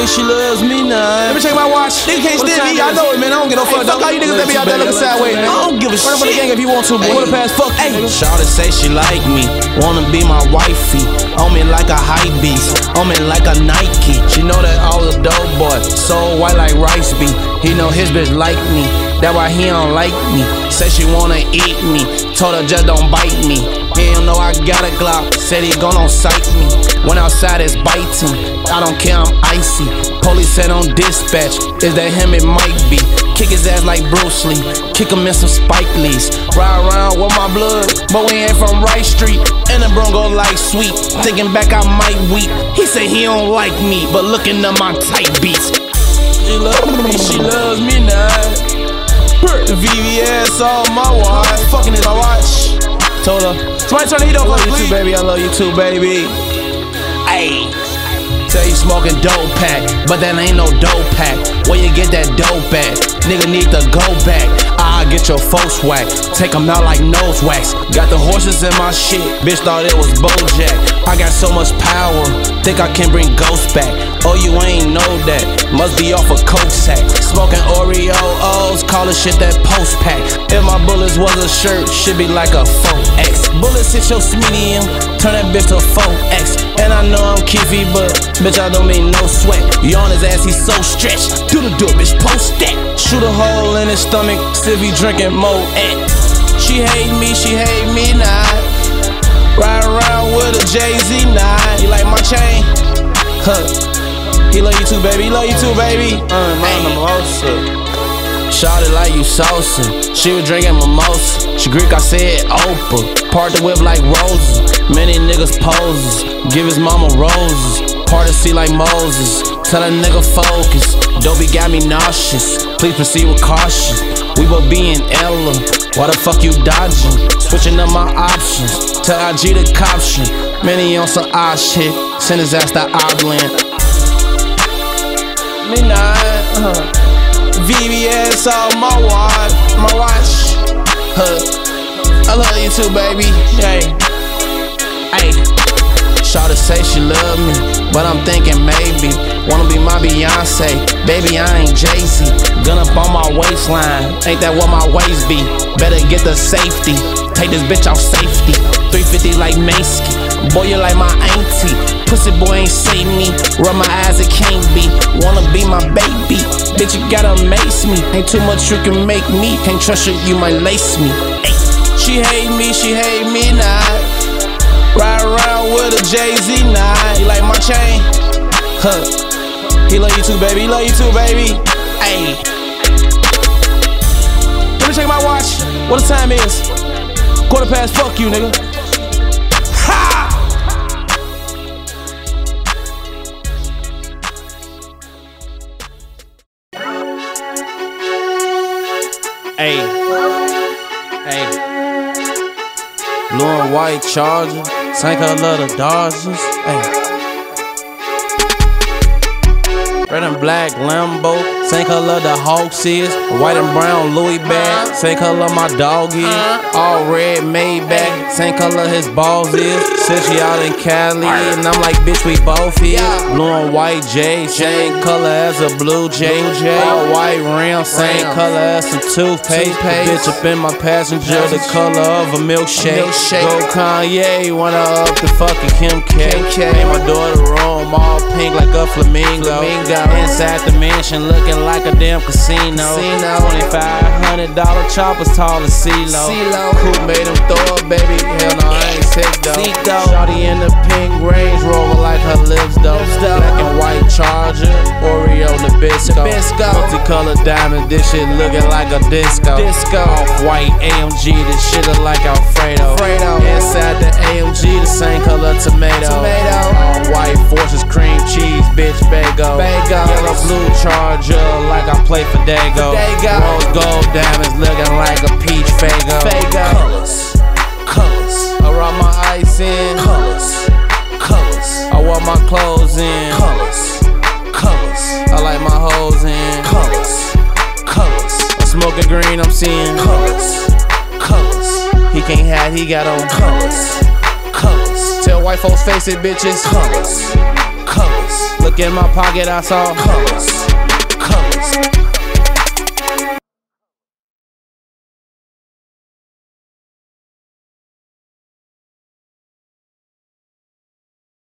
me she loves me now. Let me check my watch. Nigga can't stand me. I know it, man. I don't get no fuck. Fuck all you niggas that be out there looking sideways. I don't give a shit. Run for the gang if you want to, boy. What a pass, fuck you, nigga. Shawty say she like me, wanna be my wifey. On me like a hype beast, on me like a Nike. She know that I was a dope boy, so white like rice be. He know his bitch like me, that why he don't like me. Say she wanna eat me, told her just don't bite me. He don't know I got a Glock, said he gon' on sight me. When outside it's biting, I don't care, I'm icy. Police said on dispatch, is that him? It might be. Kick his ass like Bruce Lee, kick him in some Spike Lees. Ride around with my blood, but we ain't from Right Street. And the Bronco like sweet, thinking back I might weep. He said he don't like me, but looking at my tight beats. She love me, she loves me now. The VVS on my watch, fucking is my watch. Told her, Somebody turn the heat I off, love you too, baby. I love you too, baby. Ayy. Tell you smoking dope pack, but that ain't no dope pack. Where you get that dope at? Nigga need to go back. I get your folks whack. Take 'em out like nose wax. Got the horses in my shit. Bitch thought it was Bojack. I got so much power. Think I can bring ghosts back. Oh, you ain't know that. Must be off a coke sack. Smoking Oreo O's. Call this shit that post pack. If my bullets was a shirt, should be like a 4X. Bullets hit your medium. Turn that bitch to a 4X. And I know I'm Kiffy, but bitch, I don't mean no sweat. You on his ass, he's so stretched. Do the do bitch, post that. Shoot a hole in his stomach, be drinking Moet. She hate me, she hate me not. Ride around with a Jay Z knot. You like my chain? Huh. He love you too, baby. He love you too, baby. Uh, man, mimosa. Shot like you Sosa. She was drinking mimosa. She Greek, I said Oprah. Part the whip like roses. Many niggas poses. Give his mama roses. Part the sea like Moses. Tell a nigga focus. Dobie got me nauseous. Please proceed with caution. We both be in Ella. Why the fuck you dodging? Switching up my options. Tell IG the caption. Many on some odd shit. Send his ass to Obland. Me not. Uh. VVS on my watch, my watch. Huh. I love you too, baby. Hey, hey. Shawty say she love me, but I'm thinking maybe wanna be my Beyonce. Baby, I ain't Jay Z. Gun up on my waistline, ain't that what my waist be? Better get the safety. Take this bitch off safety. 350 like Mansky. Boy, you like my auntie. Pussy boy ain't save me. Rub my eyes, it can't gotta mace me. Ain't too much you can make me. Can't trust you, you might lace me. She hate me, she hate me not. Ride around with a Jay Z knot. You like my chain? Huh. He love you too, baby. He love you too, baby. Ayy. Let me check my watch. What the time is? Quarter past. Fuck you, nigga. Hey. Hey. Blue and white Charger. Sank a lot of Dodgers. Hey. And black Lambo, same color the Hawks is. White and brown Louis bag, same color my dog is. All red Maybach, same color his balls is. Since she out in Cali, and I'm like, bitch, we both here. Blue and white J, same color as a blue J. All white rim, same color as some toothpaste. Bitch up in my passenger, the color of a milkshake. Go Kanye, wanna up the fucking Kim K. Made my daughter room all pink like a flamingo. Inside the mansion, looking like a damn casino. $2,500 choppers tall as CeeLo. Who made him throw up, baby. Hell no, I ain't sick though. Shawty in the pink Range Rover like her lips though. Black and white Charger, Oreo Nabisco. Multicolored diamonds, this shit looking like a disco. Disco. Off white AMG, this shit look like Alfredo. Inside the AMG, the same color tomato. All Yellow blue Charger, like I play for Dago. Rose gold diamonds, looking like a peach Fago. Colors, colors. I rock my ice in. Colors, colors. I wear my clothes in. Colors, colors. I like my hoes in. Colors, colors. I'm smoking green, I'm seeing. Colors, colors. He can't hide, he got on. Colors, colors. Tell white folks face it, bitches. Colors, colors. Look in my pocket, I saw